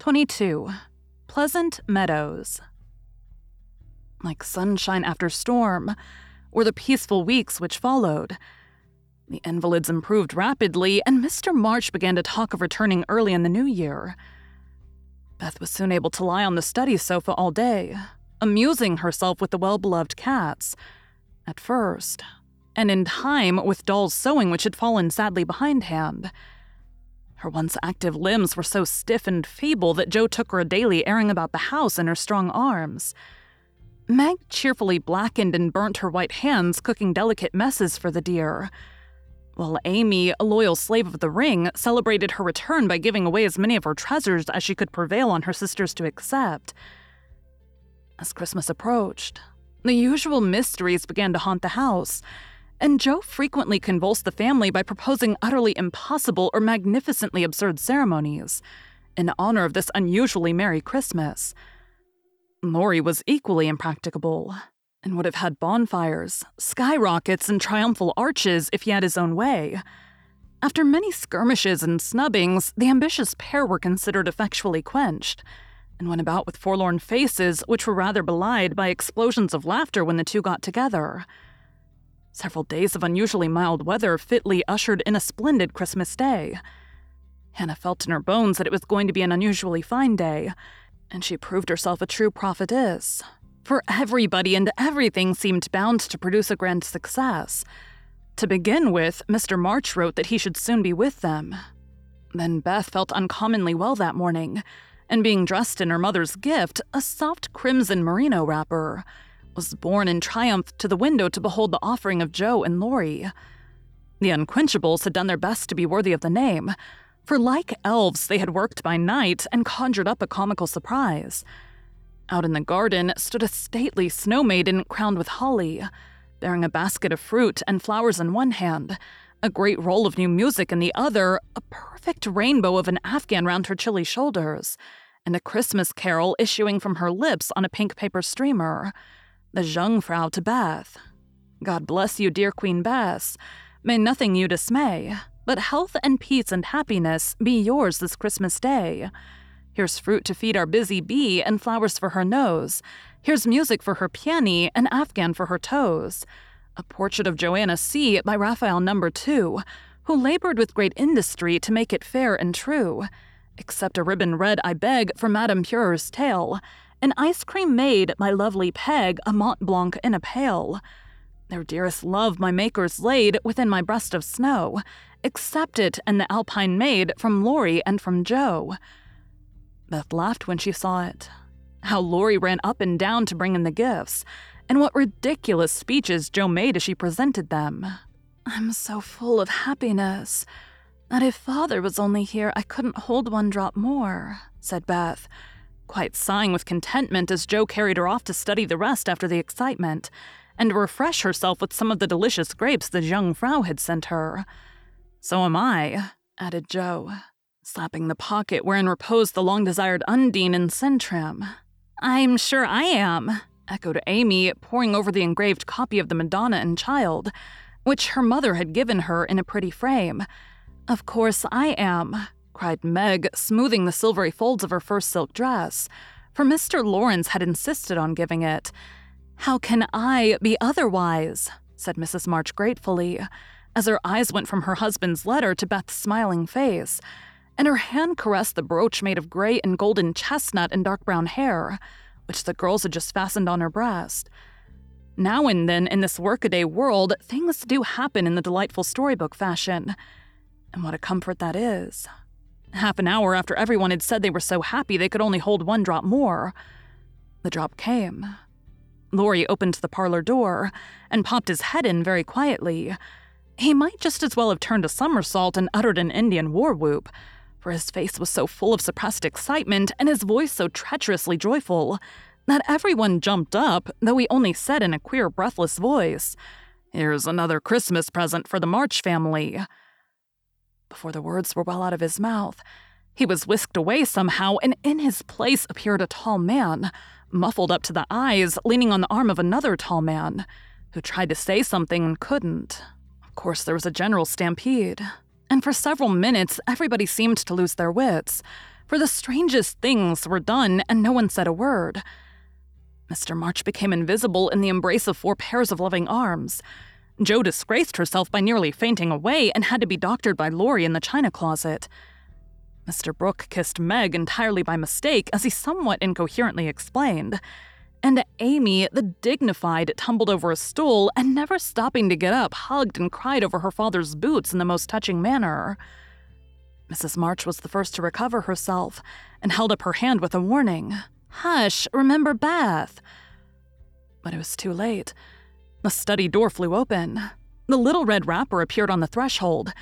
22. Pleasant Meadows. Like sunshine after storm, were the peaceful weeks which followed. The invalids improved rapidly, and Mr. March began to talk of returning early in the new year. Beth was soon able to lie on the study sofa all day, amusing herself with the well beloved cats. At first, and in time with Doll's sewing, which had fallen sadly behindhand. Her once active limbs were so stiff and feeble that Jo took her daily airing about the house in her strong arms. Meg cheerfully blackened and burnt her white hands cooking delicate messes for the dear, while Amy, a loyal slave of the ring, celebrated her return by giving away as many of her treasures as she could prevail on her sisters to accept. As Christmas approached, the usual mysteries began to haunt the house and Jo frequently convulsed the family by proposing utterly impossible or magnificently absurd ceremonies in honor of this unusually merry Christmas. Laurie was equally impracticable and would have had bonfires, skyrockets, and triumphal arches if he had his own way. After many skirmishes and snubbings, the ambitious pair were considered effectually quenched and went about with forlorn faces, which were rather belied by explosions of laughter when the two got together. Several days of unusually mild weather fitly ushered in a splendid Christmas day. Hannah felt in her bones that it was going to be an unusually fine day, and she proved herself a true prophetess. For everybody and everything seemed bound to produce a grand success. To begin with, Mr. March wrote that he should soon be with them. Then Beth felt uncommonly well that morning, and being dressed in her mother's gift, a soft crimson merino wrapper, was borne in triumph to the window to behold the offering of Jo and Laurie. The Unquenchables had done their best to be worthy of the name, for like elves, they had worked by night and conjured up a comical surprise. Out in the garden stood a stately snow maiden crowned with holly, bearing a basket of fruit and flowers in one hand, a great roll of new music in the other, a perfect rainbow of an Afghan round her chilly shoulders, and a Christmas carol issuing from her lips on a pink paper streamer the Jungfrau to Beth. God bless you, dear Queen Bess. May nothing you dismay, but health and peace and happiness be yours this Christmas day. Here's fruit to feed our busy bee and flowers for her nose. Here's music for her peony and Afghan for her toes. A portrait of Joanna C. by Raphael Number Two, who labored with great industry to make it fair and true. Except a ribbon red, I beg, for Madame Purrer's tail, an ice cream made my lovely Peg, a Mont Blanc in a pail. Their dearest love my makers laid within my breast of snow. Accept it and the Alpine maid from Laurie and from Jo. Beth laughed when she saw it. How Laurie ran up and down to bring in the gifts, and what ridiculous speeches Jo made as she presented them. I'm so full of happiness that if father was only here, I couldn't hold one drop more, said Beth quite sighing with contentment as Jo carried her off to study the rest after the excitement, and refresh herself with some of the delicious grapes the Jungfrau had sent her. So am I, added Jo, slapping the pocket wherein reposed the long desired Undine and Sintram. I'm sure I am, echoed Amy, poring over the engraved copy of the Madonna and Child, which her mother had given her in a pretty frame. Of course I am, cried Meg, smoothing the silvery folds of her first silk dress, for Mr. Lawrence had insisted on giving it. How can I be otherwise? said Mrs. March gratefully, as her eyes went from her husband's letter to Beth's smiling face, and her hand caressed the brooch made of gray and golden chestnut and dark brown hair, which the girls had just fastened on her breast. Now and then in this workaday world, things do happen in the delightful storybook fashion. And what a comfort that is. Half an hour after everyone had said they were so happy they could only hold one drop more, the drop came. Laurie opened the parlor door and popped his head in very quietly. He might just as well have turned a somersault and uttered an Indian war whoop, for his face was so full of suppressed excitement and his voice so treacherously joyful that everyone jumped up, though he only said in a queer, breathless voice, Here's another Christmas present for the March family. Before the words were well out of his mouth, he was whisked away somehow, and in his place appeared a tall man, muffled up to the eyes, leaning on the arm of another tall man, who tried to say something and couldn't. Of course, there was a general stampede, and for several minutes, everybody seemed to lose their wits, for the strangest things were done and no one said a word. Mr. March became invisible in the embrace of four pairs of loving arms. Jo disgraced herself by nearly fainting away and had to be doctored by Laurie in the china closet. Mr. Brooke kissed Meg entirely by mistake, as he somewhat incoherently explained. And Amy, the dignified, tumbled over a stool and, never stopping to get up, hugged and cried over her father's boots in the most touching manner. Mrs. March was the first to recover herself and held up her hand with a warning. Hush, remember Beth. But it was too late. The study door flew open. The little red wrapper appeared on the threshold.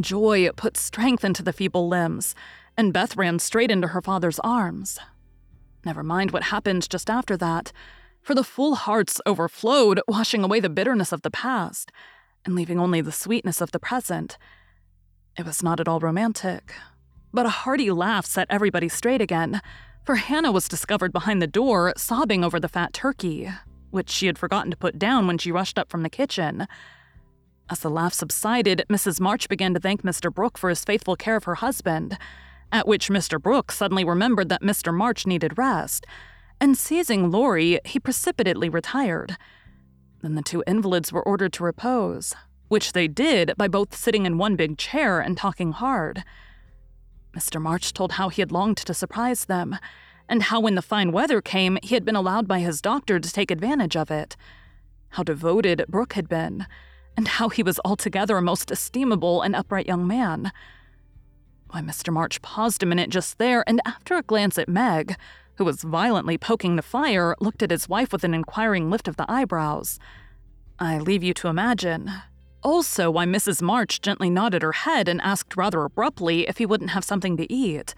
Joy put strength into the feeble limbs, and Beth ran straight into her father's arms. Never mind what happened just after that, for the full hearts overflowed, washing away the bitterness of the past and leaving only the sweetness of the present. It was not at all romantic, but a hearty laugh set everybody straight again for Hannah was discovered behind the door, sobbing over the fat turkey, which she had forgotten to put down when she rushed up from the kitchen. As the laugh subsided, Mrs. March began to thank Mr. Brooke for his faithful care of her husband, at which Mr. Brooke suddenly remembered that Mr. March needed rest, and seizing Laurie, he precipitately retired. Then the two invalids were ordered to repose, which they did by both sitting in one big chair and talking hard. Mr. March told how he had longed to surprise them, and how when the fine weather came, he had been allowed by his doctor to take advantage of it. How devoted Brooke had been, and how he was altogether a most estimable and upright young man. Why, Mr. March paused a minute just there, and after a glance at Meg, who was violently poking the fire, looked at his wife with an inquiring lift of the eyebrows. I leave you to imagine. Also, why Mrs. March gently nodded her head and asked rather abruptly if he wouldn't have something to eat.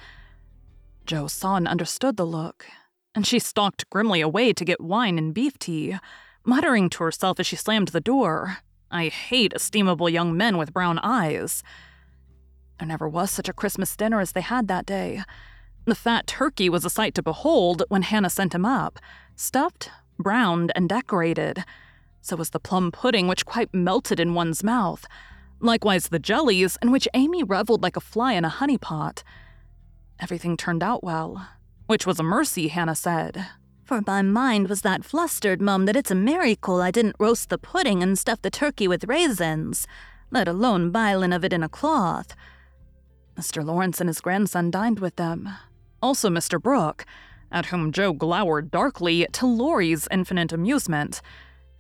Jo saw and understood the look, and she stalked grimly away to get wine and beef tea, muttering to herself as she slammed the door, I hate estimable young men with brown eyes. There never was such a Christmas dinner as they had that day. The fat turkey was a sight to behold when Hannah sent him up, stuffed, browned, and decorated so was the plum pudding, which quite melted in one's mouth. Likewise, the jellies, in which Amy reveled like a fly in a honey pot. Everything turned out well, which was a mercy, Hannah said. For my mind was that flustered, Mum, that it's a miracle I didn't roast the pudding and stuff the turkey with raisins, let alone bilin' of it in a cloth. Mr. Lawrence and his grandson dined with them. Also Mr. Brooke, at whom Jo glowered darkly to Laurie's infinite amusement.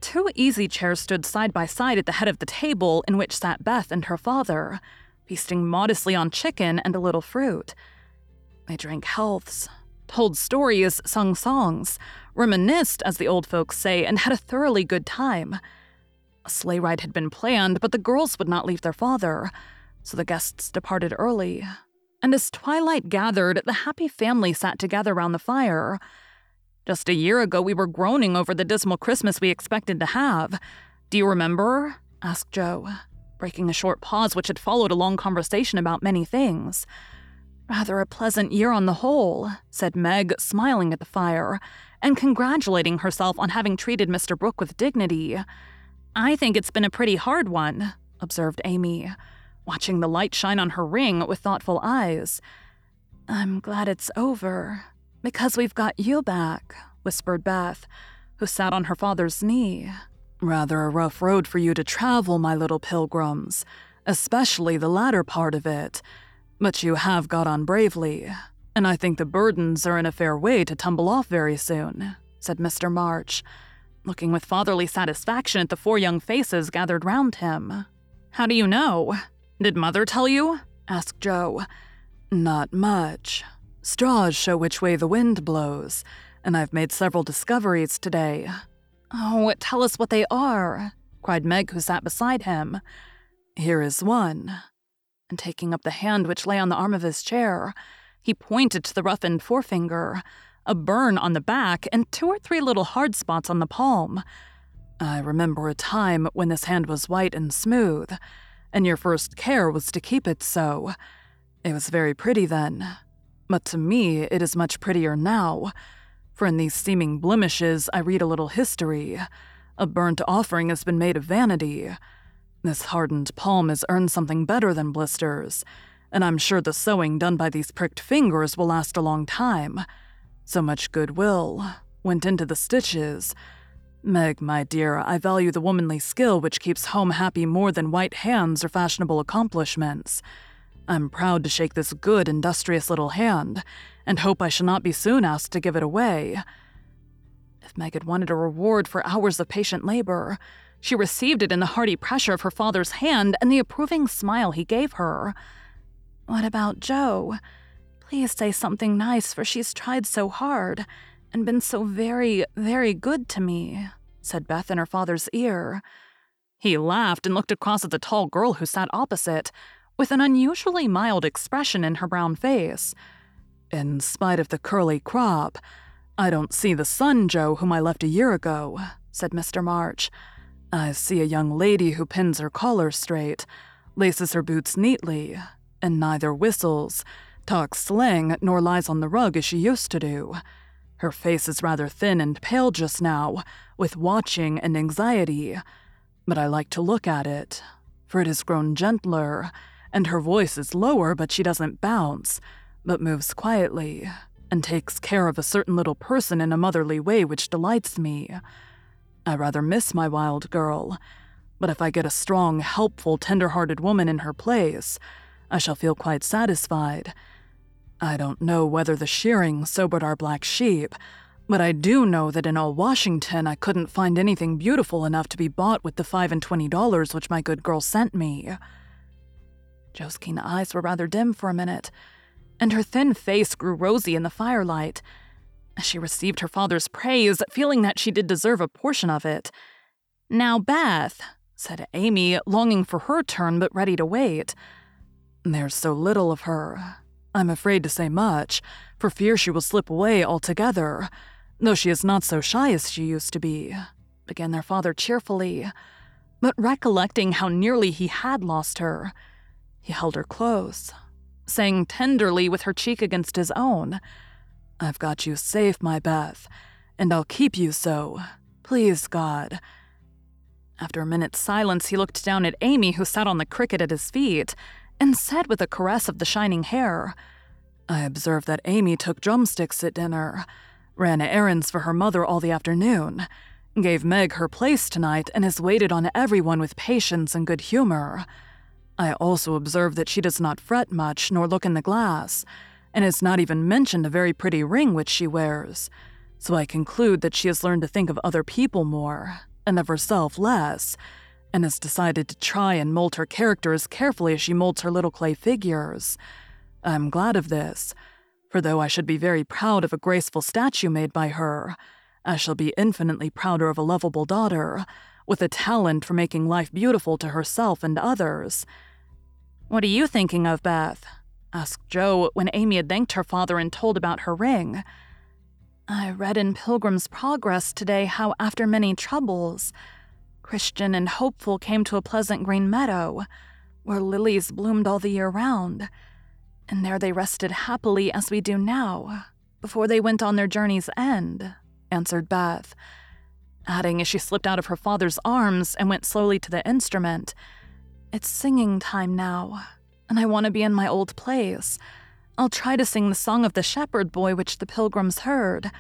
Two easy chairs stood side by side at the head of the table in which sat Beth and her father, feasting modestly on chicken and a little fruit. They drank healths, told stories, sung songs, reminisced, as the old folks say, and had a thoroughly good time. A sleigh ride had been planned, but the girls would not leave their father, so the guests departed early. And as twilight gathered, the happy family sat together round the fire just a year ago, we were groaning over the dismal Christmas we expected to have. Do you remember? asked Jo, breaking a short pause which had followed a long conversation about many things. Rather a pleasant year on the whole, said Meg, smiling at the fire and congratulating herself on having treated Mr. Brooke with dignity. I think it's been a pretty hard one, observed Amy, watching the light shine on her ring with thoughtful eyes. I'm glad it's over, because we've got you back, whispered Beth, who sat on her father's knee. Rather a rough road for you to travel, my little pilgrims, especially the latter part of it. But you have got on bravely, and I think the burdens are in a fair way to tumble off very soon, said Mr. March, looking with fatherly satisfaction at the four young faces gathered round him. How do you know? Did Mother tell you? asked Jo. Not much. Straws show which way the wind blows, and I've made several discoveries today. Oh, tell us what they are, cried Meg, who sat beside him. Here is one. And taking up the hand which lay on the arm of his chair, he pointed to the roughened forefinger, a burn on the back, and two or three little hard spots on the palm. I remember a time when this hand was white and smooth, and your first care was to keep it so. It was very pretty then, but to me it is much prettier now, for in these seeming blemishes I read a little history. A burnt offering has been made of vanity. This hardened palm has earned something better than blisters, and I'm sure the sewing done by these pricked fingers will last a long time. So much goodwill went into the stitches. Meg, my dear, I value the womanly skill which keeps home happy more than white hands or fashionable accomplishments. I'm proud to shake this good, industrious little hand, and hope I shall not be soon asked to give it away. If Meg had wanted a reward for hours of patient labor, she received it in the hearty pressure of her father's hand and the approving smile he gave her. What about Jo? Please say something nice, for she's tried so hard and been so very, very good to me, said Beth in her father's ear. He laughed and looked across at the tall girl who sat opposite, with an unusually mild expression in her brown face. In spite of the curly crop, I don't see the son Jo, whom I left a year ago, said Mr. March. I see a young lady who pins her collar straight, laces her boots neatly, and neither whistles, talks slang, nor lies on the rug as she used to do. Her face is rather thin and pale just now, with watching and anxiety, but I like to look at it, for it has grown gentler and her voice is lower, but she doesn't bounce, but moves quietly, and takes care of a certain little person in a motherly way which delights me. I rather miss my wild girl, but if I get a strong, helpful, tender hearted woman in her place, I shall feel quite satisfied. I don't know whether the shearing sobered our black sheep, but I do know that in all Washington I couldn't find anything beautiful enough to be bought with the five and twenty dollars which my good girl sent me. Jo's keen eyes were rather dim for a minute, and her thin face grew rosy in the firelight. She received her father's praise, feeling that she did deserve a portion of it. Now, Beth, said Amy, longing for her turn but ready to wait. There's so little of her. I'm afraid to say much, for fear she will slip away altogether, though she is not so shy as she used to be, began their father cheerfully. But recollecting how nearly he had lost her, he held her close, saying tenderly with her cheek against his own, I've got you safe, my Beth, and I'll keep you so. Please, God. After a minute's silence, he looked down at Amy, who sat on the cricket at his feet, and said with a caress of the shining hair, I observed that Amy took drumsticks at dinner, ran errands for her mother all the afternoon, gave Meg her place tonight, and has waited on everyone with patience and good humor. I also observe that she does not fret much nor look in the glass, and has not even mentioned a very pretty ring which she wears. So I conclude that she has learned to think of other people more, and of herself less, and has decided to try and mold her character as carefully as she molds her little clay figures. I'm glad of this, for though I should be very proud of a graceful statue made by her, I shall be infinitely prouder of a lovable daughter, with a talent for making life beautiful to herself and others. What are you thinking of, Beth? Asked Jo when Amy had thanked her father and told about her ring. I read in Pilgrim's Progress today how, after many troubles, Christian and Hopeful came to a pleasant green meadow where lilies bloomed all the year round. And there they rested happily as we do now, before they went on their journey's end, answered Beth, adding as she slipped out of her father's arms and went slowly to the instrument. It's singing time now, and I want to be in my old place. I'll try to sing the song of the shepherd boy which the pilgrims heard.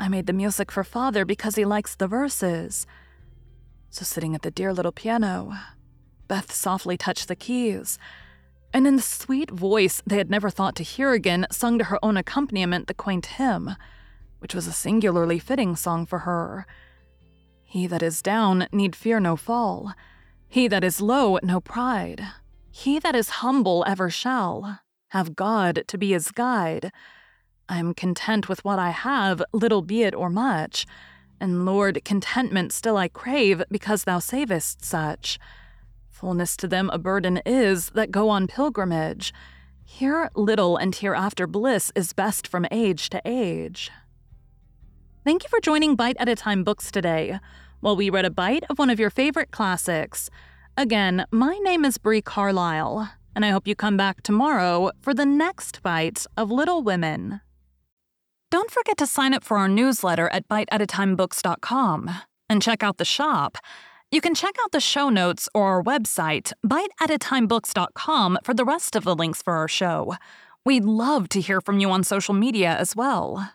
I made the music for father because he likes the verses. So, sitting at the dear little piano, Beth softly touched the keys, and in the sweet voice they had never thought to hear again, sung to her own accompaniment the quaint hymn, which was a singularly fitting song for her. He that is down need fear no fall. He that is low, no pride. He that is humble ever shall have God to be his guide. I am content with what I have, little be it or much. And Lord, contentment still I crave, because thou savest such. Fullness to them a burden is that go on pilgrimage. Here little and hereafter bliss is best from age to age. Thank you for joining Bite at a Time Books today, while we read a bite of one of your favorite classics. Again, my name is Bree Carlile, and I hope you come back tomorrow for the next bite of Little Women. Don't forget to sign up for our newsletter at biteatatimebooks.com and check out the shop you can check out the show notes or our website, biteatatimebooks.com, for the rest of the links for our show. We'd love to hear from you on social media as well.